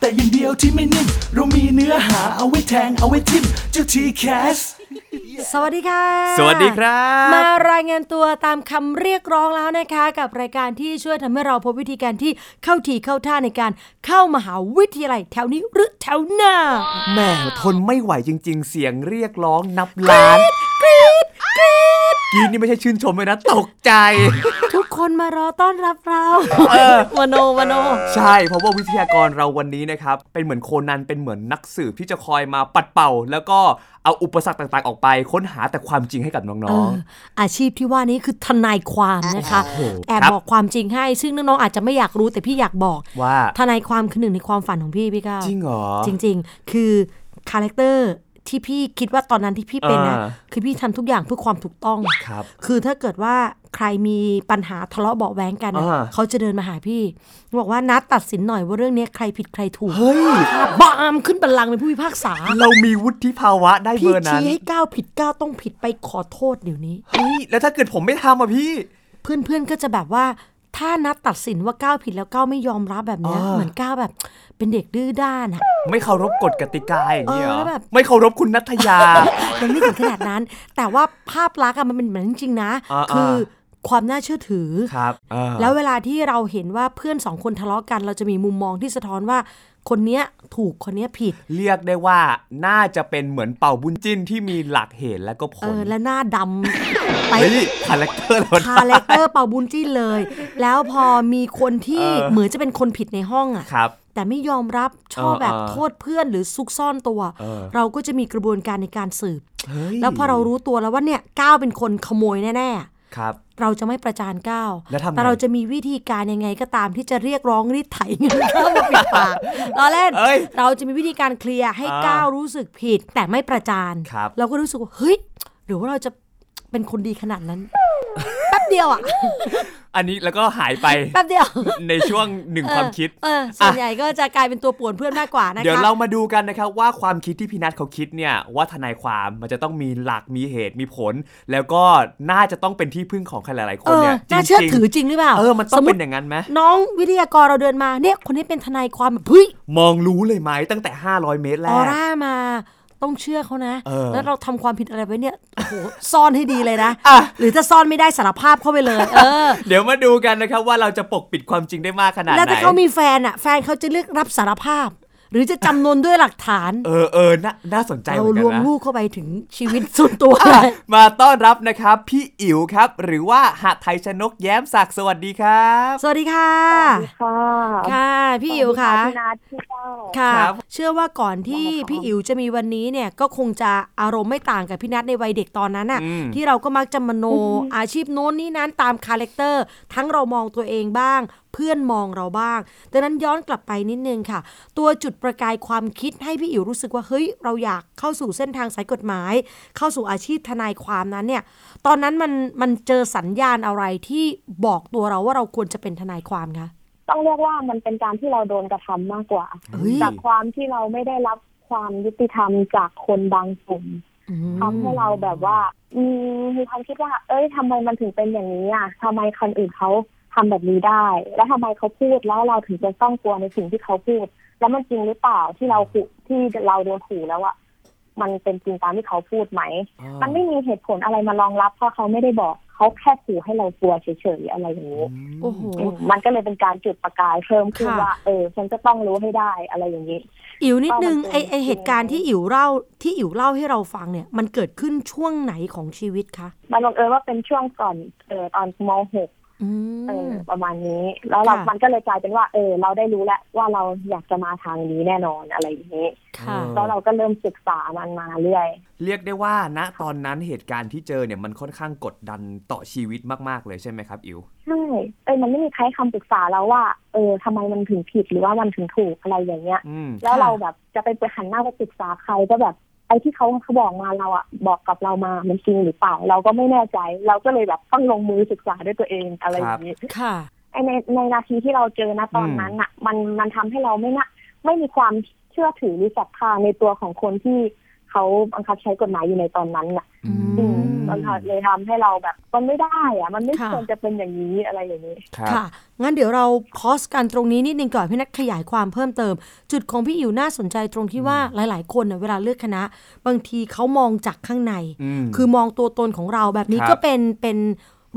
แต่อย่างเดียวที่ไม่นิ่ม เรามีเนื้อหาเอาไว้แทงเอาไว้ทิมเจ้าทีแคสสวัสดีค่ะ สวัสดีครับ มารายงานตัวตามคำเรียกร้องแล้วนะคะ กับรายการที่ช่วยทำให้เราพบวิธีการที่เข้าทีเข้าท่าในการเข้ามหาวิทยาลัยแถวนี้หรือแถวหน้าแหม่ทนไม่ไหวจริง ๆ เสียงเรียกร้องนับล้านกรี๊ดกรี๊ด กรีดนี่ไม่ใช่ชื่นชมเลยนะ ตกใจ ทุกคนมารอต้อนรับเรามโนมโน ใช่ เพราะว่าวิทยากรเราวันนี้นะครับ เป็นเหมือนโคนันเป็นเหมือนนักสืบที่จะคอยมาปัดเป่า แล้วก็เอาอุปสรรคต่างๆ ออกไป ค้นหาแต่ความจริงให้กับน้องเอออาชีพที่ว่านี้คือทนายความนะคะ โอ้โหแอบครับ บอกความจริงให้ ซึ่งน้องๆอาจจะไม่อยากรู้แต่พี่อยากบอก ๆ ว่า ทนายความคือหนึ่งในความฝันของพี่พี่ก้าวจริงเหรอ จริง ๆ คือ character ที่พี่คิดว่าตอนนั้นที่พี่เป็นนะอ่าคือพี่ทำทุกอย่างเพื่อความถูกต้องครับ คือถ้าเกิดว่าใครมีปัญหาทะเลาะเบาะแว้งกันอะอ่าเขาจะเดินมาหาพี่บอกว่านัดตัดสินหน่อยว่าเรื่องนี้ใครผิดใครถูกเฮ้ยบามขึ้นบัลลังก์เป็นผู้พิพากษา เรามีวุฒิภาวะได้เบพี่อร์นั้นชี้ให้ก้าวผิดก้าวต้องผิดไปขอโทษเดี๋ยวนี้เฮ้ยแล้วถ้าเกิดผมไม่ทำอะพี่ เพื่อนๆก็จะแบบว่า ถ้านัดตัดสินว่าก้าวผิดแล้วก้าวไม่ยอมรับแบบเนี้ยอ่าเหมือนก้าวแบบ เป็นเด็กดื้อด้านอะไม่เคารพกฎกติกาอย่างนี้เหรเอออแล้วแบบไม่เคารพคุณนัทยามันไม่ถึงขนาดนั้น แต่ว่าภาพลักษณ์อะมันเป็นแบบนั้นจริงๆนะอ่าๆคือ ความน่าเชื่อถือครับอ่าแล้วเวลาที่เราเห็นว่าเพื่อนสองคนทะเลาะกัน เราจะมีมุมมองที่สะท้อนว่าคนเนี้ยถูกคนเนี้ยผิด เรียกได้ว่าน่าจะเป็นเหมือนเปาบุ้นจิ้นที่มีหลักเหตุและก็ผเอลอและหน้าดำไปเฮ้ย character เรา character เปาบุ้นจิ้นเลย แล้วพอมีคนที่เออเหมือนจะเป็นคนผิดในห้องอะครับแต่ไม่ยอมรับชอบเออแบบเออโทษเพื่อนหรือซุกซ่อนตัวเออเราก็จะมีกระบวนการในการสืบเฮ้ยแล้วพอเรารู้ตัวแล้วว่าเนี่ยก้าวเป็นคนขโมยแน่ๆ ครับเราจะไม่ประจานก้าวแล้วทำไงแต่เราจะมีวิธีการยังไงก็ตามที่จะเรียกร้องรีดไถเงินก้าวมาปิดปากล้อเล่นเอ้ยเราจะมีวิธีการเคลียร์ให้อ่าก้าวรู้สึกผิดแต่ไม่ประจานครับเราก็รู้สึกว่าเฮ้ยหรือว่าเราจะเป็นคนดีขนาดนั้น แป๊บเดียวอะ อันนี้แล้วก็หายไปแป๊บเดียว ในช่วงหนึ่งความคิดเออส่วนใหญ่ก็จะกลายเป็นตัวป่วนเพื่อนมากกว่านะคะเดี๋ยวเรามาดูกันนะครับว่าความคิดที่พี่นัทเขาคิดเนี่ยว่าทนายความมันจะต้องมีหลักมีเหตุมีผล แล้วก็น่าจะต้องเป็นที่พึ่งของใครหลาย ๆคเอนอเนี่ยน่าเชื่อจริงๆถือจริงหรือเปล่าเออมันต้อสงมเป็ตินอย่างนั้นไหมน้องวิทยากรเราเดินมาเนี่ยคนนี้เป็นทนายความแบบเฮ้ยมองรู้เลยไหมตั้งแต่ 500 เมตรแรอกอร่ามา ต้องเชื่อเขานะเออแล้วเราทำความผิดอะไรไว้เนี่ยโอ้โหซ่อนให้ดีเลยนะอะหรือถ้าซ่อนไม่ได้สารภาพเข้าไปเลยเออเดี๋ยวมาดูกันนะครับว่าเราจะปกปิดความจริงได้มากขนาดไหนแล้วถ้าเขามีแฟนอะแฟนเขาจะเลือกรับสารภาพ หรือจะจำนนด้วยหลักฐาน เออเออน่าน่าสนใจเหเรามือนรกันวมนะลูกเข้าไปถึงชีวิตส่วนตัวเลยมาต้อนรับนะครับ พี่อิ๋วครับ หรือว่าหาไทยชนกแย้มศักดิ์สวัสดีครับ สวัสดีค่ะค่ะค่ะพี่อิ๋วค่ะพี่นัทพี่เจ้าค่ะครับเชื่อว่าก่อนที่ได้ค่ะพี่อิ๋วจะมีวันนี้เนี่ยก็คงจะอารมณ์ไม่ต่างกับพี่นัทในวัยเด็กตอนนั้นน่ะอืมที่เราก็มักจะมโนอาชีพโน้นนี่นั้นตามคาแรคเตอร์ทั้งเรามองตัวเองบ้างเพื่อนมองเราบ้างดังนั้นย้อนกลับไปนิดนึงค่ะ ตัวจุดประกายความคิดให้พี่อิ๋วรู้สึกว่าเฮ้ยเราอยากเข้าสู่เส้นทางสายกฎหมาย เข้าสู่อาชีพทนายความนั้นเนี่ยตอนนั้นมันมันเจอสัญญาณอะไรที่บอกตัวเราว่าเราควรจะเป็นทนายความคะต้องเรียกว่ามันเป็นการที่เราโดนกระทำมากกว่าเฮ้ยจากความที่เราไม่ได้รับความยุติธรรมจากคนบางกลุ่มอืมทำให้เราแบบว่าอืมมีความคิดว่า เอ้ยทำไมมันถึงเป็นอย่างนี้อะทำไมคนอื่นเขา ทำแบบนี้ได้ แล้วทำไมเขาพูดแล้วเราถึงจะต้องกลัวในสิ่งที่เขาพูด แล้วมันจริงหรือเปล่าที่เราขู่ที่เราโดนขู่แล้วอะมันเป็นจริงตามที่เขาพูดไหมอ่ามันไม่มีเหตุผลอะไรมารองรับเพราะเขาไม่ได้บอกเขาแค่ขู่ให้เรากลัวเฉยๆอะไรอย่างนี้โอ้โหอืมมันก็เลยเป็นการจุดประกายเพิ่มขึ้นค่ะว่า เออ ฉันจะต้องรู้ให้ได้อะไรอย่างนี้ อิ๋วนิดนึงว่ามันไอเป็นไอเหตุการณ์ที่อิ๋วเล่าที่อิ๋วเล่าให้เราฟังเนี่ย มันเกิดขึ้นช่วงไหนของชีวิตคะ มันบังเอิญว่าเป็นช่วงก่อนเออตอนม .6 อื เออมประมาณนี้ แล้วเราค่ะมันก็เลยกลายเป็นว่า เออ เราได้รู้แล้วว่าเราอยากจะมาทางนี้แน่นอนอะไรอย่างนี้ค่ะเออแล้วเราก็เริ่มศึกษามันมาเรื่อย เรียกได้ว่าณตอนนั้นเหตุการณ์ที่เจอเนี่ยมันค่อนข้างกดดันต่อชีวิตมากๆเลยใช่ไหมครับ อิ๋วใช่เออมันไม่มีใครให้คำปรึกษาแล้วว่า เออทำไมมันถึงผิดหรือว่ามันถึงถูกอะไรอย่างเงี้ยอืมแล้วค่ะเราแบบจะไปไปหันหน้าไปปรึกษาใครก็แบบ ไอ้ที่เขาเขาบอกมาเราอะบอกกับเรามามันจริงหรือเปล่า เราก็ไม่แน่ใจ เราก็เลยแบบต้องลงมือศึกษาด้วยตัวเองอะไรอย่างนี้ค่ะไอ้ในในนาทีที่เราเจอนะตอนนั้นอะมันมันทำให้เราไม่น่าไม่มีความเชื่อถือหรือศรัทธาในตัวของคนที่เขาบังคับใช้กฎหมายอยู่ในตอนนั้นน่ะอืมอื มมันเลยทำให้เราแบบ มันไม่ได้อะมันไม่ค่ะควรจะเป็นอย่างนี้อะไรอย่างนี้ครับค่ะ งั้นเดี๋ยวเราพอสกันตรงนี้นิดนึงก่อนพี่นัทขยายความเพิ่มเติม จุดของพี่อิ๋วน่าสนใจตรงที่ว่าหลาย ๆ คนเน่ะเวลาเลือกคณะ บางทีเขามองจากข้างในอืมคือมองตัวตนของเราแบบนี้ครับก็เป็นเป็น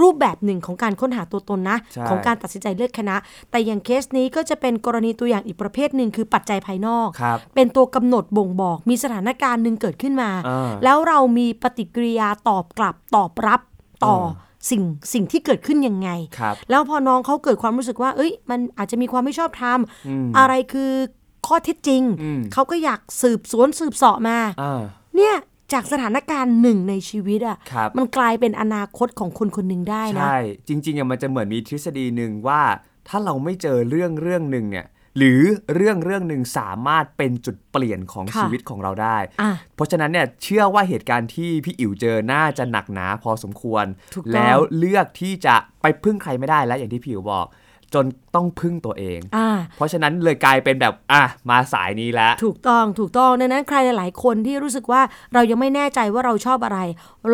รูปแบบหนึ่งของการค้นหาตัวตนนะใช่ของการตัดสินใจเลือกคณะ แต่อย่างเคสนี้ก็จะเป็นกรณีตัวอย่างอีกประเภทหนึ่งคือปัจจัยภายนอกครับเป็นตัวกำหนดบ่งบอกมีสถานการณ์หนึ่งเกิดขึ้นมาอ่าแล้วเรามีปฏิกิริยาตอบกลับตอบรับต่ออมสิ่งสิ่งที่เกิดขึ้นยังไงครับแล้วพอน้องเขาเกิดความรู้สึกว่า เอ้ย มันอาจจะมีความไม่ชอบธรรมอืมอะไรคือข้อเท็จจริงอืมเขาก็อยากสืบสวนสืบเสาะมาอ่าเนี่ย จากสถานการณ์หนึ่งในชีวิตอะครับมันกลายเป็นอนาคตของคนคนหนึ่งได้นะใช่จริงๆอะมันจะเหมือนมีทฤษฎีหนึ่งว่า ถ้าเราไม่เจอเรื่องเรื่องหนึ่งเนี่ยหรือเรื่องเรื่องหนึ่งสามารถเป็นจุดเปลี่ยนของค่ะชีวิตของเราได้อะเพราะฉะนั้นเนี่ยเชื่อว่าเหตุการณ์ที่พี่อิ๋วเจอน่าจะหนักหนาพอสมควรถูกต้องแล้วเลือกที่จะไปพึ่งใครไม่ได้แล้วอย่างที่พี่อิ๋วบอก จนต้องพึ่งตัวเองอ่าเพราะฉะนั้นเลยกลายเป็นแบบอะมาสายนี้แล้ว ถูกต้องถูกต้องดังนั้นใครหลายๆคนที่รู้สึกว่าเรายังไม่แน่ใจว่าเราชอบอะไร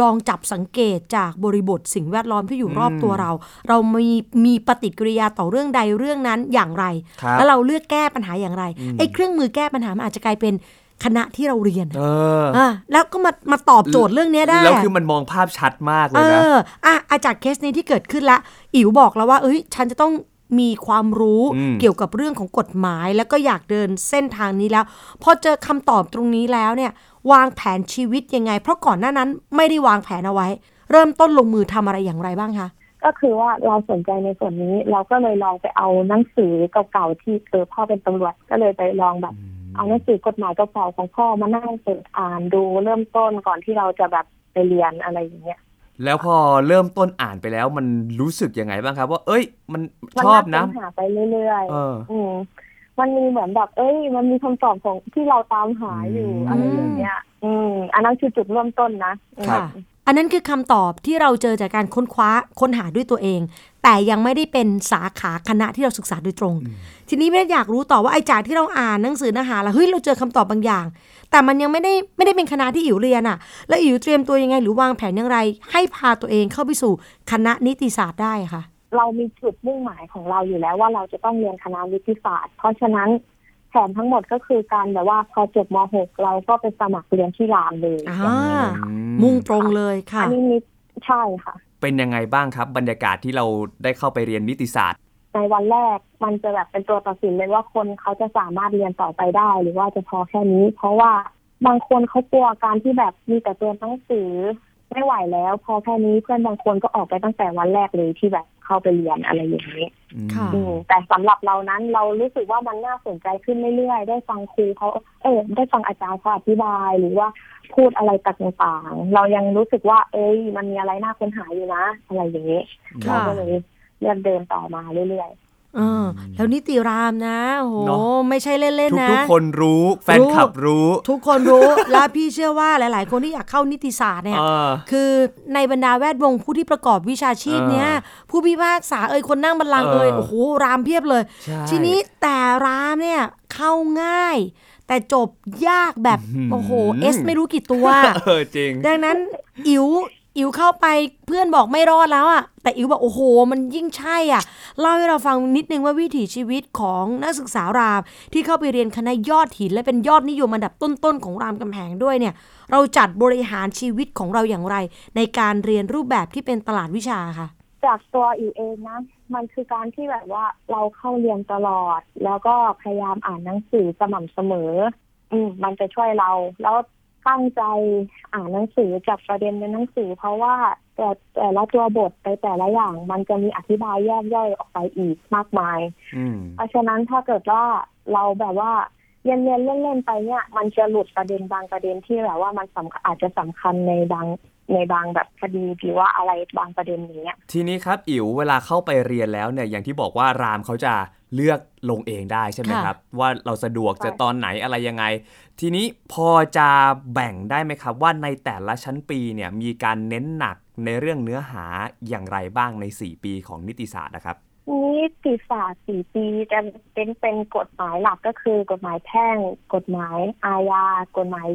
ลองจับสังเกตจากบริบทสิ่งแวดล้อมที่อยู่รอบตัวเรา เรามีมีปฏิกิริยาต่อเรื่องใดเรื่องนั้นอย่างไรครับแล้วเราเลือกแก้ปัญหาอย่างไรไอ้เครื่องมือแก้ปัญหามันอาจจะกลายเป็นคณะที่เราเรียนเอออะแล้วก็มามาตอบโจทย์เรื่องเนี้ยได้ แล้วอะคือมันมองภาพชัดมากเลเอยนะออะอาจากเคสนี้ที่เกิดขึ้นละ อิ๋วบอกแล้วว่า เอ้ย ฉันจะต้อง มีความรู้อืมเกี่ยวกับเรื่องของกฎหมาย แล้วก็อยากเดินเส้นทางนี้แล้วพอเจอคำตอบตรงนี้แล้วเนี่ยวางแผนชีวิตยังไง เพราะก่อนหน้านั้นไม่ได้วางแผนเอาไว้ เริ่มต้นลงมือทำอะไรอย่างไรบ้างคะก็คือว่าเราสนใจในส่วนนี้ เราก็เลยลองไปเอาหนังสือเก่าๆที่เออพ่อเป็นตำรวจก็เลยไปลองแบบ เอาหนังสือกฎหมายเก่าๆของพ่อมานั่งเปิดอ่านดูเริ่มต้นก่อนที่เราจะแบบไปเรียนอะไรอย่างเงี้ย แล้วพอเริ่มต้นอ่านไปแล้ว มันรู้สึกยังไงบ้างครับ ว่าเอ้ย มันมันชอบนะาค้หาไปเรื่อยเออๆอืมมันมีเหมือนแบบ เอ้ย มันมีคำตอบของที่เราตามหาอยู่อืมอะไรอย่างเงี้ย อืม อันนั้นคือจุดเริ่มต้นนะอืมครับ อันนั้นคือคำตอบที่เราเจอจากการค้นคว้าค้นหาด้วยตัวเอง แต่ยังไม่ได้เป็นสาขาคณะที่เราศึกษาโดยตรง ทีนี้แม่อยากรู้ต่อว่าไอ้จากที่เราอ่านหนังสือเนื้อหาแล้วเฮ้ยเราเจอคำตอบบางอย่าง แต่มันยังไม่ได้ไม่ได้เป็นคณะที่อิ๋วเรียนอะแล้วอิ๋วเตรียมตัวยังไง หรือวางแผนอย่างไร ให้พาตัวเองเข้าไปสู่คณะนิติศาสตร์ได้อะค่ะเรามีจุดมุ่งหมายของเราอยู่แล้วว่าเราจะต้องเรียนคณะวิทยาศาสตร์ เพราะฉะนั้น แผนทั้งหมดก็คือการแบบว่าพอจบม .6 เราก็ไปสมัครเรียนที่รามเลยอ่าอย่างนี้อืมุ่งตรงเลยค่ะอันนี้มีใช่ค่ะ เป็นยังไงบ้างครับ บรรยากาศที่เราได้เข้าไปเรียนนิติศาสตร์ ในวันแรกมันจะแบบเป็นตัวตัดสินเลยว่าคนเขาจะสามารถเรียนต่อไปได้ หรือว่าจะพอแค่นี้ เพราะว่าบางคนเขากลัวการที่แบบมีแต่ตัวหนังสือไม่ไหวแล้ว พอแค่นี้เพื่อนบางคนก็ออกไปตั้งแต่วันแรกเลยที่แบบ เข้าไปเรียนอะไรอย่างนี้ค่ะอืมแต่สำหรับเรานั้นเรารู้สึกว่ามันน่าสนใจขึ้นเรื่อยๆ ได้ฟังครูเขาเออได้ฟังอาจารย์เขาอธิบายหรือว่าพูดอะไรต่างๆ เรายังรู้สึกว่า เอ้ยมันมีอะไรน่าค้นหาอยู่นะ อะไรอย่างนี้ค่ะเราก็เลยเลือกเดินต่อมาเรื่อยเออแล้วนิติรามนะโอ้โหเนอะไม่ใช่เล่นทุกๆนะ ทุกคนรู้แฟนคลับรู้ ทุกคนรู้ และพี่เชื่อว่าหลาย ๆ คนที่อยากเข้านิติศาสตร์เนี่ยเออคือในบรรดาแวดวงผู้ที่ประกอบวิชาชีพเนี้ยเออผู้พิพากษาเอ่ยคนนั่งบัลลังก์เออเอ่ยโอ้โหรามเพียบเลยใช่ทีนี้แต่รามเนี่ยเข้าง่าย แต่จบยากแบบอื้อหือโอ้โหเอสไม่รู้กี่ตัวเออจริง ดังนั้นอิ๋ว อิ๋วเข้าไปเพื่อนบอกไม่รอดแล้วอะแต่อิ๋วบอกโอ้โห มันยิ่งใช่อะเล่าให้เราฟังนิดนึงว่าวิถีชีวิตของนักศึกษาราม ที่เข้าไปเรียนคณะยอดหิน และเป็นยอดนิยมอันดับต้นๆของรามกำแหงด้วยเนี่ย เราจัดบริหารชีวิตของเราอย่างไร ในการเรียนรูปแบบที่เป็นตลาดวิชาค่ะ จากตัวอิ๋วเองนะมันคือการที่แบบว่าเราเข้าเรียนตลอด แล้วก็พยายามอ่านหนังสือสม่ำเสมอ อืมมันจะช่วยเรา แล้ว ตั้งใจอ่านหนังสือจับประเด็นในหนังสือ เพราะว่าแต่แต่ละตัวบทไปแต่ละอย่าง มันจะมีอธิบายแยกย่อยออกไปอีกมากมายอืมเพราะฉะนั้นถ้าเกิดว่าเราแบบว่าเรียนเรียนเล่นๆไปเนี่ย มันจะหลุดประเด็นบางประเด็นที่แบบว่ามันสำคัญอาจจะสำคัญในบางในบางแบบคดีหรือว่าอะไรบางประเด็นอย่างเงี้ยทีนี้ครับอิ๋วเวลาเข้าไปเรียนแล้วเนี่ยอย่างที่บอกว่ารามเขาจะ เลือกลงเองได้ใช่ไหมค่ะครับ ว่าเราสะดวกจะตอนไหนอะไรยังไง ทีนี้พอจะแบ่งได้ไหมครับ ว่าในแต่ละชั้นปีเนี่ยมีการเน้นหนักในเรื่องเนื้อหาอย่างไรบ้างใน 4 ปีของนิติศาสตร์นะครับนิติศาสตร์สี่ปีจะเป็นเป็นกฎหมายหลักก็คือกฎหมายแพ่ง กฎหมายอาญากฎหมาย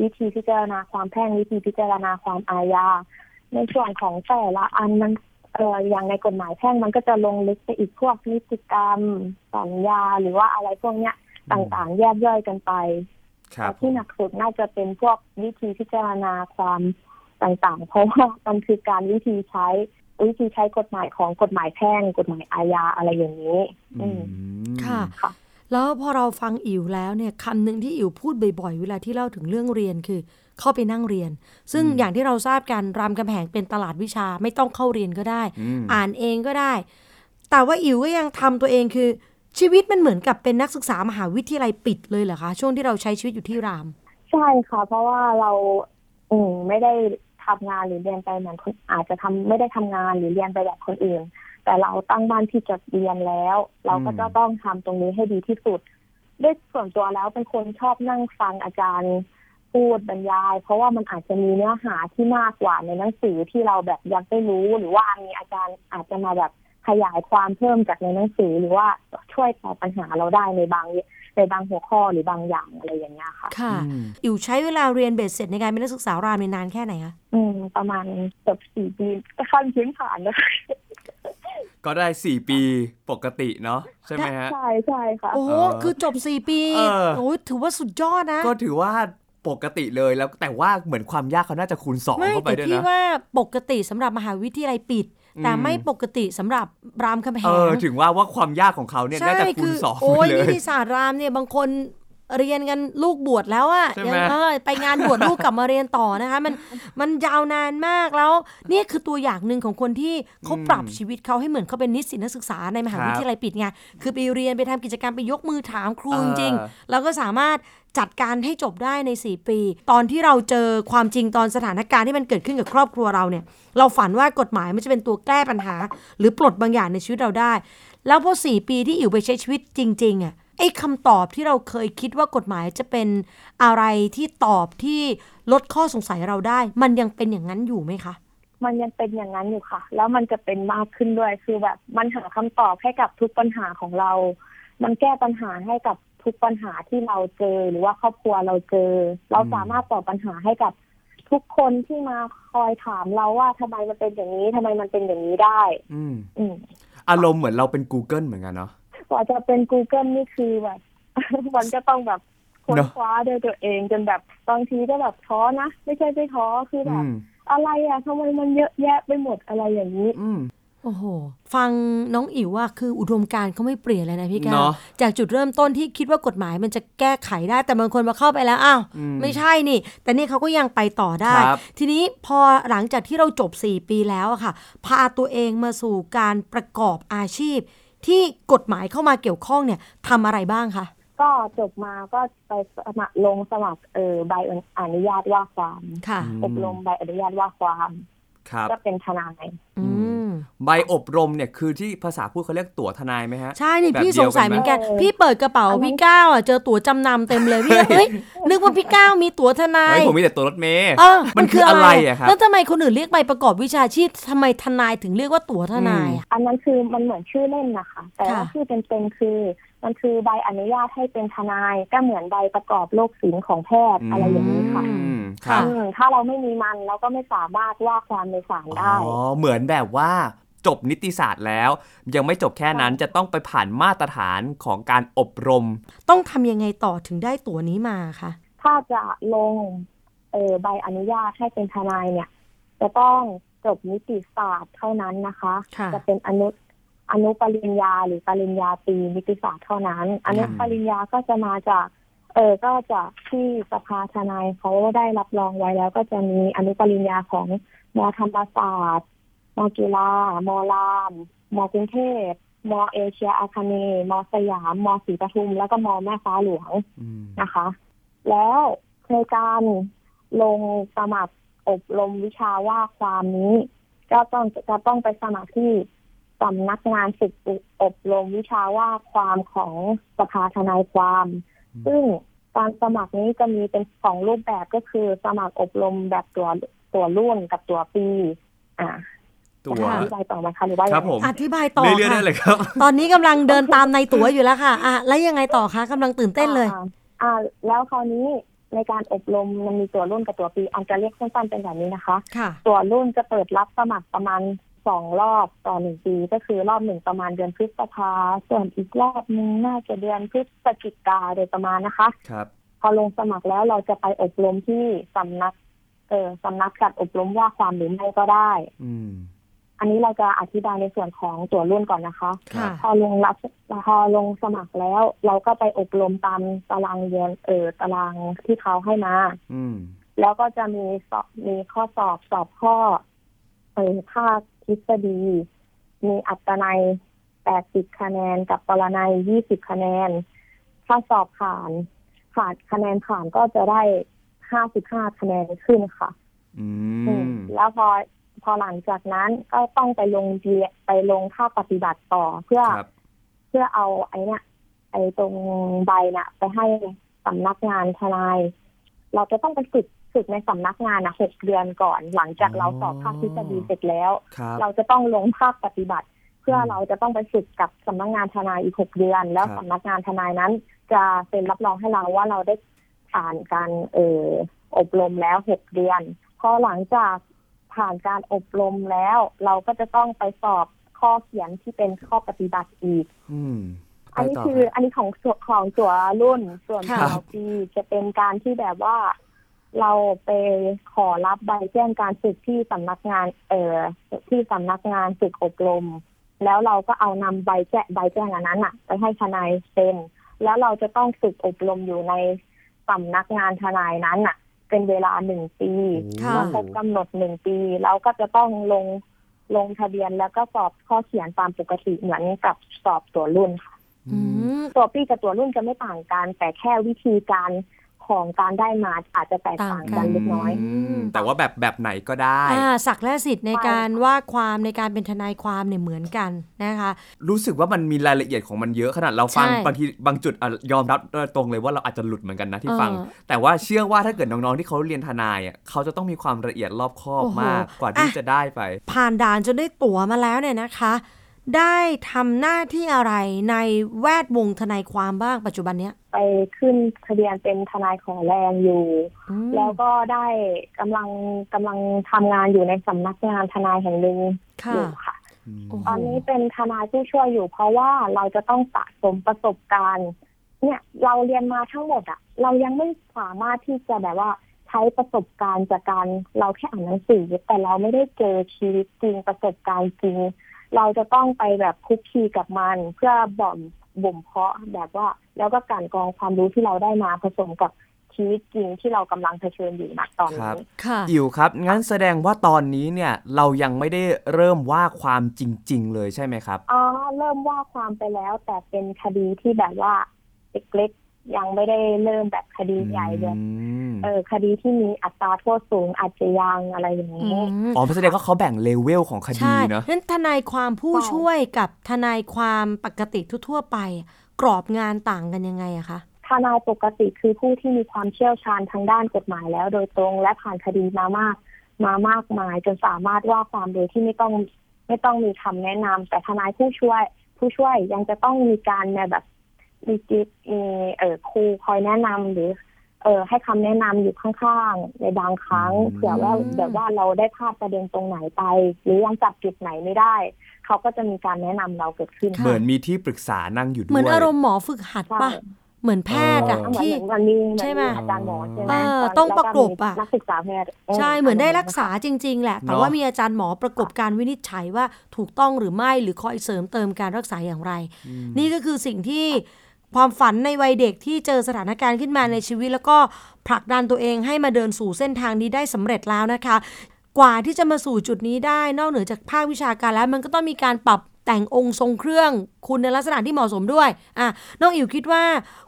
วิธีพิจารณาความแพ่งวิธีพิจารณาความอาญาในส่วนของแต่ละอันมัน เอออย่างในกฎหมายแพ่งมันก็จะลงลึกไปอีกพวกนิติกรรมสัญญาหรือว่าอะไรพวกเนี้ยต่างๆ แยกย่อยกันไปครับแต่ที่หนักสุดน่าจะเป็นพวกวิธีพิจารณาความต่างๆ เพราะว่ามันคือการวิธีใช้วิธีใช้กฎหมายของกฎหมายแพ่งกฎหมายอาญาอะไรอย่างนี้อืมค่ะค่ะแล้วพอเราฟังอิ๋วแล้วเนี่ยคำหนึ่งที่อิ๋วพูดบ่อยๆ เวลาที่เล่าถึงเรื่องเรียนคือ เข้าไปนั่งเรียน ซึ่งอย่างที่เราทราบกันรามคำแหงเป็นตลาดวิชาไม่ต้องเข้าเรียนก็ได้อืมอ่านเองก็ได้ แต่ว่าอิ๋วก็ยังทำตัวเองคือ ชีวิตมันเหมือนกับเป็นนักศึกษามหาวิทยาลัยปิดเลยเหรอคะช่วงที่เราใช้ชีวิตอยู่ที่ราม ใช่ค่ะ เพราะว่าเราอืมไม่ได้ทำงานหรือเรียนไปเหมือนคนอาจจะทำไม่ได้ทำงานหรือเรียนไปแบบคนอื่น แต่เราตั้งบ้านที่จะเรียนแล้ว เราก็จะต้องทำตรงนี้ให้ดีที่สุดด้วยส่วนตัวแล้วเป็นคนชอบนั่งฟังอาจารย์ พูดบรรยาย เพราะว่ามันอาจจะมีเนื้อหาที่มากกว่าในหนังสือที่เราแบบยังไม่รู้ หรือว่ามีอาจารย์อาจจะมาแบบขยายความเพิ่มจากในหนังสือหรือว่าช่วยตอบปัญหาเราได้ในบางในบางหัวข้อหรือบางอย่างอะไรอย่างเงี้ยค่ะ ค่ะอืมอิ๋วใช้เวลาเรียนเบ็ดเสร็จในการเป็นนักศึกษารามในนานแค่ไหนคะ อืม ประมาณเกือบสี่ปีขั้นพื้นฐานนะคะ ก็ได้4ปีปกติเนาะใช่ไหมฮะ ใช่ใช่ค่ะ โอ้โหเออคือจบสี่ปีเออโอ้ยถือว่าสุดยอดนะ ก็ถือว่า ปกติเลยแล้วแต่ว่าเหมือนความยากเขาน่าจะคูณสองไม่เข้าไปแต่ด้วยพี่นะว่าปกติสำหรับมหาวิทยาลัยปิด แต่อืมไม่ปกติสำหรับรามคำแหเองอถึงว่าว่าความยากของเขาเนี่ยใช่น่าจะคูคืณสองโอ้ยเลนิยติศาสตร์รามเนี่ยบางคนเรียนกันลูกบวชแล้วอะใช่ไหมยัเออไปงานบวชลูกกลับมาเรียนต่อนะคะ มันมันยาวนานมากแล้ว นี่คือตัวอย่างหนึ่งของคนที่เขาปรับชีวิตเขาให้เหมือนเขาเป็นนิสิตนักศึกษาในมหาวิทยาลัยปิดไงคือไปเรียนไปทำกิจกรรมไปยกมือถามครูจริงๆแล้วก็สามารถ จัดการให้จบได้ใน 4 ปี ตอนที่เราเจอความจริงตอนสถานการณ์ที่มันเกิดขึ้นกับครอบครัวเราเนี่ย เราฝันว่ากฎหมายมันจะเป็นตัวแก้ปัญหา หรือปลดบางอย่างในชีวิตเราได้ แล้วพอ 4 ปีที่อิ๋วไปใช้ชีวิตจริงๆอะไอ้คำตอบที่เราเคยคิดว่ากฎหมายจะเป็นอะไรที่ตอบที่ลดข้อสงสัยเราได้ มันยังเป็นอย่างนั้นอยู่ไหมคะ มันยังเป็นอย่างนั้นอยู่ค่ะ แล้วมันจะเป็นมากขึ้นด้วยคือแบบมันหาคำตอบให้กับทุกปัญหาของเรา มันแก้ปัญหาให้กับ ทุกปัญหาที่เราเจอหรือว่าครอบครัวเราเจอ เราสามารถตอบปัญหาให้กับทุกคนที่มาคอยถามเราว่าทำไมมันเป็นอย่างนี้ทำไมมันเป็นอย่างนี้ได้ อืมอืมอารมณ์เหมือนเราเป็น Google เหมือนกันเนาะกว่าจะเป็น Google นี่คือแบบมันก็ต้องแบบค้นเนอะคว้าด้วยตัวเองจนแบบบางทีก็แบบท้อนะ ไม่ใช่ไม่ท้อคือแบอืบมอะไรอะทำไมมันเยอะแยะไปหมดอะไรอย่างนี้อืม โอ้โห ฟังน้องอิ๋วว่าคืออุดมการณ์เขาไม่เปลี่ยนเลยนะพี่ก้าเนวอะจากจุดเริ่มต้นที่คิดว่ากฎหมายมันจะแก้ไขได้แต่บางคนมาเข้าไปแล้วอ้าวอืม ไม่ใช่นี่ แต่นี่เขาก็ยังไปต่อได้ ครับ ทีนี้พอหลังจากที่เราจบ 4 ปีแล้วอะค่ะ พาตัวเองมาสู่การประกอบอาชีพ ที่กฎหมายเข้ามาเกี่ยวข้องเนี่ยทำอะไรบ้างคะก็จบมาก็ไปสมัครลงสมัครเออใบอนุญาตว่าความ ค่ะอืมอบรมใบอนุญาตว่าความครับ ก็เป็นทนายอืมใบอบรมเนี่ยคือที่ภาษาพูดเขาเรียกตั๋วทนายไหมฮะ ใช่นี่แบบพี่เดีสยวงสัยกันไหมเหมือนกันเออพี่เปิดกระเป๋าอันนั้นพี่ก้าวอะเจอตั๋วจำนำเต็มเลยพี่เฮ้ยนึกว่าพี่ก้าวมีตั๋วทนายเฮ้ยผมมีแต่ตั๋วรถเมย์เออมันคืออะไรอะครับแล้วทำไมคนอื่นเรียกใบประกอบวิชาชีพทำไมทนายถึงเรียกว่าตั๋วทนายอะอันนั้นคือมันเหมือนชื่อเล่นนะคะ แต่ว่าค่ะชื่อเต็มๆคือมันคือใบอนุญาตให้เป็นทนายก็เหมือนใบประกอบโรคศิลป์ของแพทย์อะไรอย่างนี้ค่ะอืม ครับอืมถ้าเราไม่มีมันเราก็ไม่สามารถว่าความในศาลได้อ๋อเหมือนแบบว่าจบนิติศาสตร์แล้ว ยังไม่จบแค่นั้นจะต้องไปผ่านมาตรฐานของการอบรม ต้องทำยังไงต่อถึงได้ตั๋วนี้มาคะถ้าจะลงเออใบอนุญาตให้เป็นทนายเนี่ย จะต้องจบนิติศาสตร์เท่านั้นนะคะค่ะจะเป็นอนุอนุปริญญาหรือปริญญาตรีนิติศาสตร์เท่านั้น อนุปริญญาก็จะมาจาก เออก็จะที่สภาทนายเขาได้รับรองไว้แล้ว ก็จะมีอนุปริญญาของมธรรมศาสตร์มจุฬามรามมกรุงเทพมเอเชียอาคาเนย์มสยามมศรีปทุม แล้วก็มแม่ฟ้าหลวงนะคะ แล้วในการลงสมัครอบรมวิชาว่าความนี้ ก็ต้องจะต้องไปสมัครที่สำนักงานฝึกอบรมวิชาว่าความของสภาทนายความ ซึ่งการสมัครนี้จะมีเป็นสองรูปแบบก็คือสมัครอบรมแบบตัวตัวรุ่นกับตัวปี อ่าตัวจะอธิบายต่อไหมคะหรือว่าครับผมอธิบายต่อเรื่อยๆค่ะได้เลยครับ ตอนนี้กำลังเดินตามในตั๋วอยู่แล้วค่ะ อะ แล้วยังไงต่อคะกำลังตื่นเต้นเลยอ่าอ่า แล้วคราวนี้ในการอบรมมันมีตัวรุ่นกับตัวปีอันจะเรียกสั้นๆเป็นแบบนี้นะคะค่ะตัวรุ่นจะเปิดรับสมัครประมาณ สองรอบต่อหนึ่งปี ก็คือรอบหนึ่งประมาณเดือนพฤษภาส่วนอีกรอบหนึงน่าจะเดือนพฤศจิกาโดยประมาณนะคะ ครับ พอลงสมัครแล้วเราจะไปอบรมที่สำนัก เออสำนักจัดอบรมว่าความหรือไม่ก็ได้ อืมอันนี้เราจะอธิบายในส่วนของตัวรุ่นก่อนนะคะ ค่ะ พอลงรับพอลงสมัครแล้ว เราก็ไปอบรมตามตารางเรียนเออตารางที่เขาให้มา อืม แล้วก็จะมีสอบมีข้อสอบสอบข้อเออภาคท ฤษฎี มีอัตนัย 80 คะแนน กับปรนัย 20 คะแนน ถ้าสอบผ่านผ่านคะแนนผ่านก็จะได้ 55 คะแนนขึ้นค่ะ อือืมมแล้วพอพอหลังจากนั้นก็ต้องไปลงเรียนไปลงภาคปฏิบัติต่อเพื่อครับเพื่อเอาไอ้เนี่ยไอ้ตรงใบน่ะ ไปให้สำนักงานทนาย เราจะต้องไปฝึก ฝึกในสำนักงานนะหกเดือนก่อน หลังจากเราสอบภาคทฤษฎีเสร็จแล้วครับเราจะต้องลงภาคปฏิบัติ เพื่ออมเราจะต้องไปฝึกกับสำนักงานทนายอีกหกเดือน แล้วครับสำนักงานทนายนั้น จะเซ็นรับรองให้เราว่าเราได้ผ่านการเอออบรมแล้วหกเดือนพอหลังจากผ่านการอบรมแล้ว เราก็จะต้องไปสอบข้อเขียนที่เป็นข้อปฏิบัติอีกอืมอันนี้ไปต่คือรับอันนี้ของส่วนของตัวรุ่นส่วนค่ะตัวปีจะเป็นการที่แบบว่า เราไปขอรับใบแจ้งการฝึกที่สำนักงาน เอ่อที่สำนักงานฝึกอบรม แล้วเราก็เอานำใบแจ้งใบแจ้งอันนั้นอะไปให้ทนายเซ็นแล้วเราจะต้องฝึกอบรมอยู่ในสำนักงานทนายนั้นอะเป็นเวลาหนึ่งปีค่ะเมื่อครบกำหนดหนึ่งปีเราก็จะต้องลงลงทะเบียนแล้วก็สอบข้อเขียนตามปกติเหมือนกับสอบตัวรุ่นค่ะอืมตัวปี้กับตัวรุ่นจะไม่ต่างกัน แต่แค่วิธีการ ของการได้มาอาจจะแตกต่างกันเล็กน้อยมแต่ว่าแบบแบบไหนก็ได้อ่าศักดิ์และสิทธิ์ในใช่การว่าความในการเป็นทนายความเนี่ยเหมือนกันนะคะ รู้สึกว่ามันมีรายละเอียดของมันเยอะขนาดเราฟังใช่บางทีบางจุดอะยอมรับตรงเลยว่าเราอาจจะหลุดเหมือนกันนะที่ฟังเออแต่ว่าเชื่อว่าถ้าเกิดน้องๆที่เขาเรียนทนายอะเขาจะต้องมีความละเอียดรอบคอบโอ้โหมากกว่าที่อะจะได้ไป ผ่านด่านจนได้ตั๋วมาแล้วเนี่ยนะคะ ได้ทำหน้าที่อะไรในแวดวงทนายความบ้างปัจจุบันเนี้ย ไปขึ้นทะเบียนเป็นทนายขอแรงอยู่อืมแล้วก็ได้กำลังกำลังทำงานอยู่ในสำนักงานทนายแห่งหนึ่งค่ะอยู่ค่ะโอ้โหตอนนี้เป็นทนายผู้ช่วยอยู่ เพราะว่าเราจะต้องสะสมประสบการณ์ เนี่ยเราเรียนมาทั้งหมดอะเรายังไม่สามารถที่จะแบบว่าใช้ประสบการณ์จากการเราแค่อ่านหนังสือแต่เราไม่ได้เจอชีวิตจริงประสบการณ์จริง เราจะต้องไปแบบคุกคีกับมัน เพื่อบ่มบ่มเพาะแบบว่า แล้วก็กลั่นกรองความรู้ที่เราได้มาผสมกับชีวิตจริงที่เรากำลังเผชิญอยู่ณตอนครันี้บค่ะอิวครับ งั้นแสดงว่าตอนนี้เนี่ยเรายังไม่ได้เริ่มว่าความจริง ๆ เลยใช่ไหมครับอ๋อเริ่มว่าความไปแล้วแต่เป็นคดีที่แบบว่าเล็กๆ ยังไม่ได้เริ่มแบบคดีใหญ่แบบอืมเออคดีที่มีอัตราโทษสูงอาจจะยังอะไรอย่างอืนี้มอ๋อแสดงว่าเขาแบ่งเลเวลของคดีใช่เนอะนั้นทนายความผู้ใช่ช่วยกับทนายความปกติทั่วๆไป กรอบงานต่างกันยังไงอะคะทนายปกติคือผู้ที่มีความเชี่ยวชาญทางด้านกฎหมายแล้ว โดยตรงและผ่านคดีมามากมามากมายจนสามารถว่าความโดยที่ไม่ต้องไม่ต้องมีคำแนะนำแต่ทนายผู้ช่วย ผู้ช่วยยังจะต้องมีการแบบ มีจิตมีเออครูคอยแนะนำหรือ เออให้คำแนะนำอยู่ข้างๆในบางครั้งอืมเผื่อว่าแบบว่าเราได้พลาดประเด็นตรงไหนไป หรือยังจับจุดไหนไม่ได้ เขาก็จะมีการแนะนำเราเกิดขึ้นค่ะเหมือนมีที่ปรึกษานั่งอยู่ด้วยเหมือนอารมณ์หมอฝึกหัดปะใช่เหมือนแพทย์อะเออเหมือนที่เหมือนมันมีเหมือนใช่ไหมมีอาจารย์หมอใช่ไหมเออแล้วต้องประกบอะมีนักศึกษาแพทย์ใช่เหมือนได้รักษาจริง ๆ แหละ แต่เนอะว่ามีอาจารย์หมอประกบการวินิจฉัยว่าถูกต้องหรือไม่หรือคอยเสริมเติมการรักษาอย่างไร นี่ก็คือสิ่งที่ ความฝันในวัยเด็กที่เจอสถานการณ์ขึ้นมาในชีวิต แล้วก็ผลักดันตัวเองให้มาเดินสู่เส้นทางนี้ได้สำเร็จแล้วนะคะ กว่าที่จะมาสู่จุดนี้ได้ นอกเหนือจากภาควิชาการแล้ว มันก็ต้องมีการปรับแต่งองค์ทรงเครื่องคุณในลักษณะที่เหมาะสมด้วยอะน้องอิ๋วคิดว่า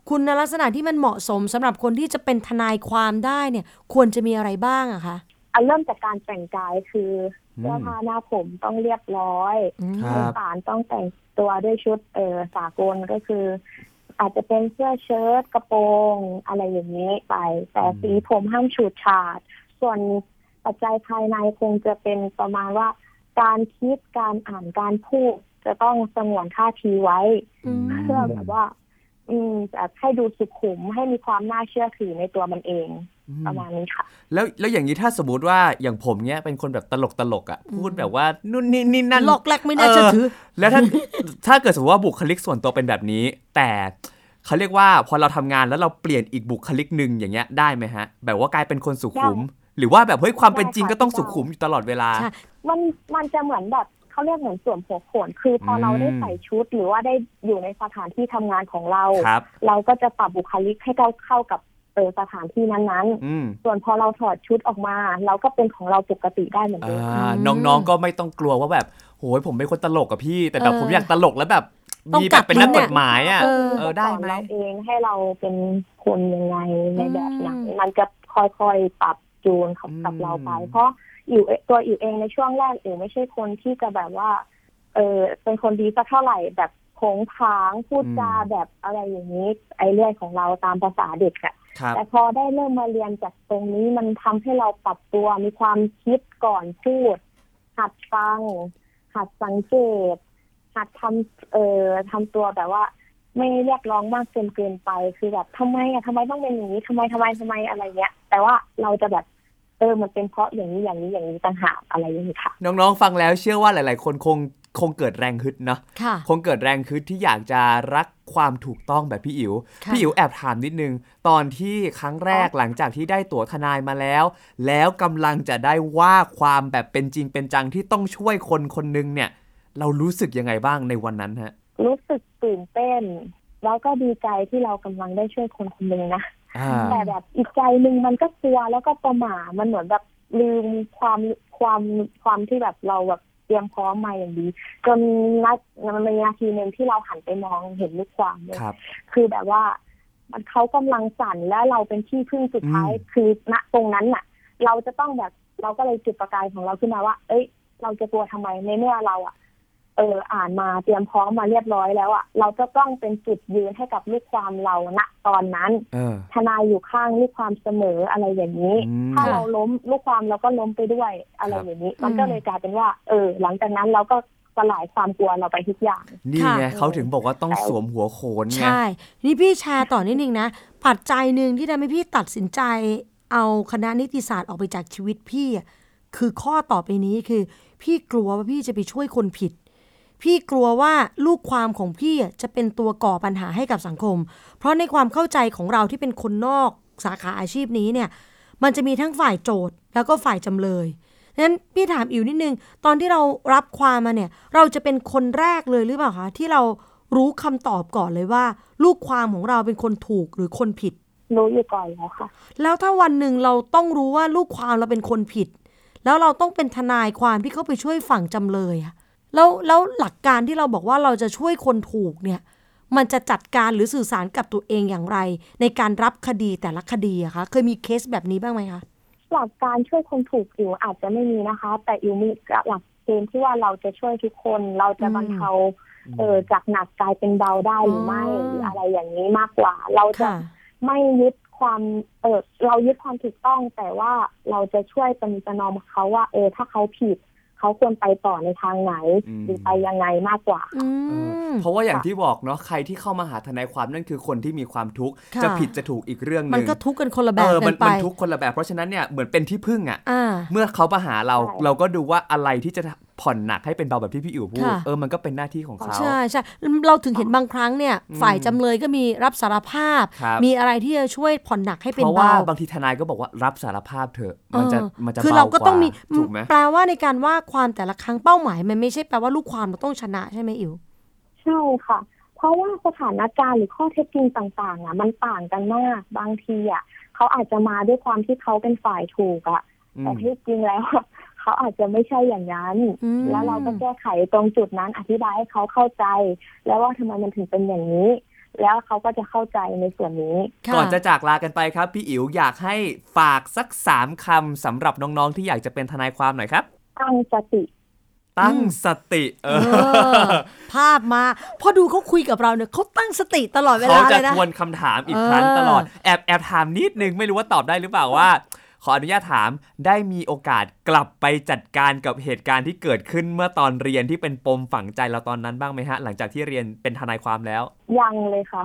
คุณในลักษณะที่มันเหมาะสมสำหรับคนที่จะเป็นทนายความได้เนี่ย ควรจะมีอะไรบ้างอะคะอันเริ่มจากการแต่งกายคืออืมเสื้อผ้าหน้าผมต้องเรียบร้อยอืมครับศาลต้องแต่งตัวด้วยชุดเออสากลก็คือ อาจจะเป็นเสื้อเชิ้ตกระโปรงอะไรอย่างนี้ไป แต่อืมสีผมห้ามฉูดฉาด ส่วนปัจจัยภายในคงจะเป็นประมาณว่า การคิดการอ่านการพูดจะต้องสงวนท่าทีไว้อืมเพื่อแบบว่า อืมแบบให้ดูสุขุมให้มีความน่าเชื่อถือในตัวมันเองอืม ประมาณนี้ค่ะ แล้วแล้วอย่างนี้ถ้าสมมติว่าอย่างผมเนี้ยเป็นคนแบบตลกตลกๆอะพูดแบบว่านู่นนี่นี่นั่นหลอกแลกไม่น่าเชื่อถือ แล้วถ้าถ้าเกิดสมมติว่าบุคลิกส่วนตัวเป็นแบบนี้ แต่เขาเรียกว่าพอเราทำงานแล้วเราเปลี่ยนอีกบุคลิกหนึ่งอย่างเงี้ยได้ไหมฮะ แบบว่ากลายเป็นคนสุขุม หรือว่าแบบเฮ้ยความเป็นจริงก็ต้องสุขุมอยู่ตลอดเวลาใช่มันมันจะเหมือนแบบเขาเรียกเหมือนสวมหัวโขนคือพออมเราได้ใส่ชุดหรือว่าได้อยู่ในสถานที่ทำงานของเราครับเราก็จะปรับบุคลิกให้เข้าเข้ากับ เออสถานที่นั้นอืมๆส่วนพอเราถอดชุดออกมา เราก็เป็นของเราปกติได้เหมือนเดิมอ่าน้องๆก็ไม่ต้องกลัวว่าแบบโหยผมเป็นคนตลกกับพี่ แต่แบบเออผมอยากตลกแล้วแบบต้องมีแบบเป็นนักกัดลิ้กนฎหมายอะเออเออได้ไหมเราเองให้เราเป็นคนยังไงในแบบไหนอืมมันจะค่อยๆปรับจูนกับอืมกับเราไป เพราะอยู่ตัวอยู่เองในช่วงแรกอยู่ไม่ใช่คนที่จะแบบว่า เออเป็นคนดีสักเท่าไหร่แบบโผงผางพูดจาแบบอะไรอย่างนี้ ไอเรื่อยของเราตามภาษาเด็กอะครับแต่พอได้เริ่มมาเรียนจากตรงนี้มันทำให้เราปรับตัวมีความคิดก่อนพูด หัดฟัง หัดสังเกต หัดทำเอ่อทำตัวแบบว่า ไม่เรียกร้องมากเกินเกินไปคือแบบทำไมอะทำไมต้องเป็นอย่างนี้ทำไมทำไมทำไมอะไรเงี้ย แต่ว่าเราจะแบบเออมันเป็นเพราะอย่างนี้อย่างนี้อย่างนี้ต่างหากอะไรอย่างนี้ค่ะ น้องๆฟังแล้วเชื่อว่าหลาย ๆ คนคง คงเกิดแรงฮึดเนาะค่ะคงเกิดแรงฮึดที่อยากจะรักความถูกต้องแบบพี่อิ๋วค่ะพี่อิ๋วแอบถามนิดนึง ตอนที่ครั้งแรกหลังจากที่ได้ตั๋วทนายมาแล้ว แล้วกำลังจะได้ว่าความแบบเป็นจริงเป็นจังที่ต้องช่วยคนคนหนึงเนี่ย เรารู้สึกยังไงบ้างในวันนั้นฮะ รู้สึกตื่นเต้น แล้วก็ดีใจที่เรากำลังได้ช่วยคนคนหนึ่งนะอ่าแต่แบบอีกใจหนึ่งมันก็กลัวแล้วก็ประหม่ามันเหมือนแบบลืมความความความที่แบบเราแบบเตรียมพร้อมมาอย่างดีจนนัดมันมีนาทีหนึ่งที่เราหันไปมองเห็นลูกความเนี่ยครับคือแบบว่า มันเขากำลังสั่นและเราเป็นที่พึ่งสุดท้ายอืมคือณตรงนั้นน่ะ เราจะต้องแบบเราก็เลยจุดประกายของเราขึ้นมาว่า เอ้ย เราจะกลัวทำไมในเมื่อเราอะ เอออ่านมาเตรียมพร้อมมาเรียบร้อยแล้วอะเราจะต้องเป็นจุดยืนให้กับลูกความเราณตอนนั้นเออทนายอยู่ข้างลูกความเสมออะไรอย่างนี้อืมถ้าเราล้มลูกความเราก็ล้มไปด้วยอะไรครับอย่างนี้ มันก็เลยกลายเป็นว่า เออ หลังจากนั้นเราก็สลายความกลัวเราไปทุกอย่าง นี่ไงค่ะเขาถึงบอกว่าต้องสวมหัวโขนไงใช่ นี่พี่แชร์ต่อนิดนึงนะปัจจัยหนึ่งที่ทำให้พี่ตัดสินใจ เอาคณะนิติศาสตร์ออกไปจากชีวิตพี่อะคือข้อต่อไปนี้คือ พี่กลัวว่าพี่จะไปช่วยคนผิด พี่กลัวว่าลูกความของพี่อะจะเป็นตัวก่อปัญหาให้กับสังคม เพราะในความเข้าใจของเราที่เป็นคนนอกสาขาอาชีพนี้เนี่ย มันจะมีทั้งฝ่ายโจทย์แล้วก็ฝ่ายจำเลยนั้นพี่ถามอิ๋วนิดนึง ตอนที่เรารับความมาเนี่ย เราจะเป็นคนแรกเลยหรือเปล่าคะที่เรารู้คำตอบก่อนเลยว่า ลูกความของเราเป็นคนถูกหรือคนผิดรู้อยู่ก่อนแล้วค่ะ แล้วถ้าวันหนึ่งเราต้องรู้ว่าลูกความเราเป็นคนผิด แล้วเราต้องเป็นทนายความที่เข้าไปช่วยฝั่งจำเลยอะ แล้วแล้วหลักการที่เราบอกว่าเราจะช่วยคนถูกเนี่ย มันจะจัดการหรือสื่อสารกับตัวเองอย่างไร ในการรับคดีแต่ละคดีอะคะเคยมีเคสแบบนี้บ้างไหมคะหลักการช่วยคนถูกอยู่อาจจะไม่มีนะคะ แต่อิวมีหลักเกณฑ์ที่ว่าเราจะช่วยทุกคนเราจะอืมบรรเทาเออจากหนักกลายเป็นเบาได้หรือไม่อ๋อหรืออะไรอย่างนี้มากกว่า เราจะค่ะไม่ยึดความเออเรายึดความถูกต้องแต่ว่าเราจะช่วยประนีประนอมเขาว่า เออถ้าเขาผิด เขาควรไปต่อในทางไหนอืมหรือไปยังไงมากกว่าอืมเพราะว่าอย่างที่บอกเนาะใครที่เข้ามาหาทนายความนั่นคือคนที่มีความทุกข์ค่ะจะผิดจะถูกอีกเรื่องหมันนึ่งก็ทุกข์กันคนละแบเอบอกัมันนไปมันทุกข์คนละแบบเพราะฉะนั้นเนี่ยเหมือนเป็นที่พึ่งอะอ่าเมื่อเขามาหาเราใช่เราก็ดูว่าอะไรที่จะ ผ่อนหนักให้เป็นเบาแบบที่พี่อิ๋วพูด ค่ะ เออมันก็เป็นหน้าที่ของเขา ใช่ใช่เราถึงเห็นบางครั้งเนี่ย ฝ่ายจำเลยก็มีรับสารภาพ ครับ มีอะไรที่จะช่วยผ่อนหนักให้เป็นเพราะว่าเบาบางทีทนายก็บอกว่ารับสารภาพเถอะ มันจะเออมันจะคือเบาเราก็ต้องมีว่าถูกไหมแปลว่าในการว่าความแต่ละครั้งเป้าหมาย มันไม่ใช่แปลว่าลูกความเราต้องชนะใช่ไหมอิ๋ว ใช่ค่ะ เพราะว่าสถานการณ์หรือข้อเท็จจริงต่างๆอะ มันต่างกันมาก บางทีอะเขาอาจจะมาด้วยความที่เขาเป็นฝ่ายถูกอะอืม แต่ที่จริงแล้ว เขาอาจจะไม่ใช่อย่างนั้นอืมแล้วเราก็แก้ไขตรงจุดนั้นอธิบายให้เขาเข้าใจ แล้วว่าทำไมมันถึงเป็นอย่างนี้ แล้วเขาก็จะเข้าใจในส่วนนี้ค่ก่อนจะจากลากันไปครับ พี่อิ๋วอยากให้ฝากสักสามคำสำหรับน้องๆที่อยากจะเป็นทนายความหน่อยครับ ตั้งสติตั้งสติเอเอออภาพมาพอดูเขาคุยกับเราเนี่ยเขาตั้งสติตลอดเวเขาลาจะเลยนะทวนคำถามอีกครั้งเออตลอดแอบแอบถามนิดนึงไม่รู้ว่าตอบได้หรือเปล่าว่า ขออนุญาตถามได้มีโอกาสกลับไปจัดการกับเหตุการณ์ที่เกิดขึ้นเมื่อตอนเรียนที่เป็นปมฝังใจเราตอนนั้นบ้างไหมฮะ หลังจากที่เรียนเป็นทนายความแล้ว ยังเลยค่ะ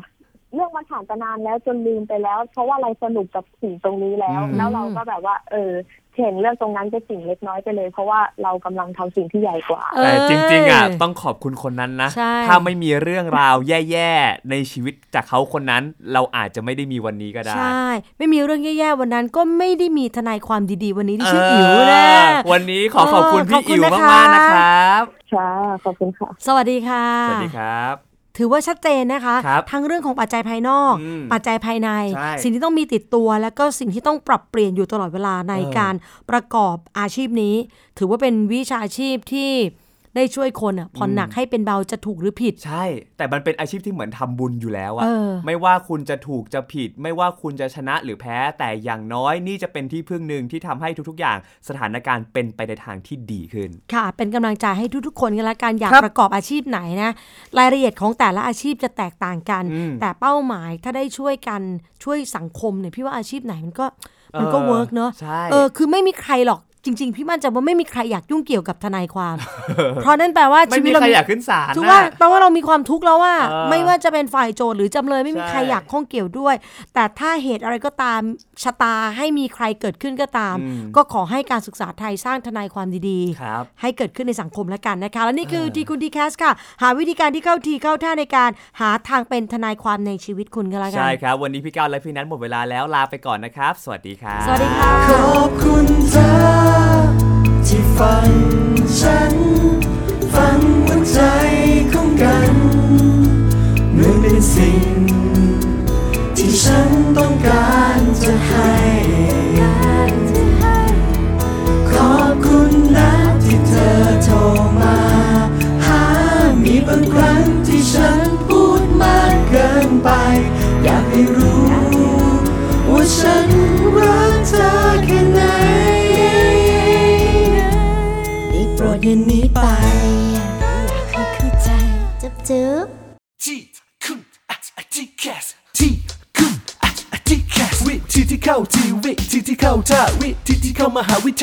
เรื่องมันผ่านไปนานแล้วจนลืมไปแล้ว เพราะว่าเราสนุกกับสิ่งตรงนี้แล้วอืมแล้วเราก็แบบว่า เออ เห็นเรื่องตรงนั้นเป็นสิ่งเล็กน้อยไปเลย เพราะว่าเรากำลังทำสิ่งที่ใหญ่กว่า แต่จริงๆอะเต้องขอบคุณคนนั้นนะใช่ถ้าไม่มีเรื่องราวแย่ๆในชีวิตจากเขาคนนั้น เราอาจจะไม่ได้มีวันนี้ก็ได้ ใช่ ไม่มีเรื่องแย่ๆวันนั้นก็ไม่ได้มีทนายความดีๆ วันนี้ที่ชื่ออิ๋วนะเออวันนี้ขอขอบคุณเออพี่ขอบคุณอิ๋วนะคะมากๆนะครับค่ะขอบคุณค่ะ สวัสดีค่ะ สวัสดีครับ ถือว่าชัดเจนนะคะครับทั้งเรื่องของปัจจัยภายนอกอืมปัจจัยภายในใช่สิ่งที่ต้องมีติดตัว แล้วก็สิ่งที่ต้องปรับเปลี่ยนอยู่ตลอดเวลาในเออการประกอบอาชีพนี้ ถือว่าเป็นวิชาชีพที่ ได้ช่วยคนอะผ่อนหนักให้เป็นเบาจะถูกหรือผิด ใช่ แต่มันเป็นอาชีพที่เหมือนทำบุญอยู่แล้วอะเออไม่ว่าคุณจะถูกจะผิด ไม่ว่าคุณจะชนะหรือแพ้ แต่อย่างน้อยนี่จะเป็นที่พึ่งหนึ่งที่ทำให้ทุกๆ อย่างสถานการณ์เป็นไปในทางที่ดีขึ้น ค่ะ เป็นกำลังใจให้ทุกๆ คนกันละกันอยากครับประกอบอาชีพไหนนะรายละเอียดของแต่ละอาชีพจะแตกต่างกันอืมแต่เป้าหมายถ้าได้ช่วยกันช่วยสังคมเนี่ยพี่ว่าอาชีพไหนมันก็มันก็เออ work เนอะใช่เออคือไม่มีใครหรอก จริง ๆ พี่มั่นใจว่าไม่มีใครอยากยุ่งเกี่ยวกับทนายความ เพราะนั่นแปลว่าไม่ชีวิมีตเราใครมีอยากขึ้นศาลถูกนะว่าแปลว่าเรามีความทุกข์แล้วว่าเออไม่ว่าจะเป็นฝ่ายโจทก์หรือจำเลยไม่มีใช่ใครอยากข้องเกี่ยวด้วย แต่ถ้าเหตุอะไรก็ตามชะตาให้มีใครเกิดขึ้นก็ตามอืมก็ขอให้การศึกษาไทยสร้างทนายความดีๆครับให้เกิดขึ้นในสังคมแล้วกันนะคะและนี่คือทีคุณ TCAS ค่ะ หาวิธีการที่เข้าทีเข้าท่าในการหาทางเป็นทนายความในชีวิตคุณก็แล้วกัใช่ครับ วันนี้พี่ก้าวและพี่นัทหมดเวลาแล้วลาไปก่อนนะครับ สวัสดีครับสวัสดีค่ะขอบคุณเธอ ฟังฉันฟังหัวใจของกันเหมือนเป็นสิ่ง ที่ฉันต้องการจะให้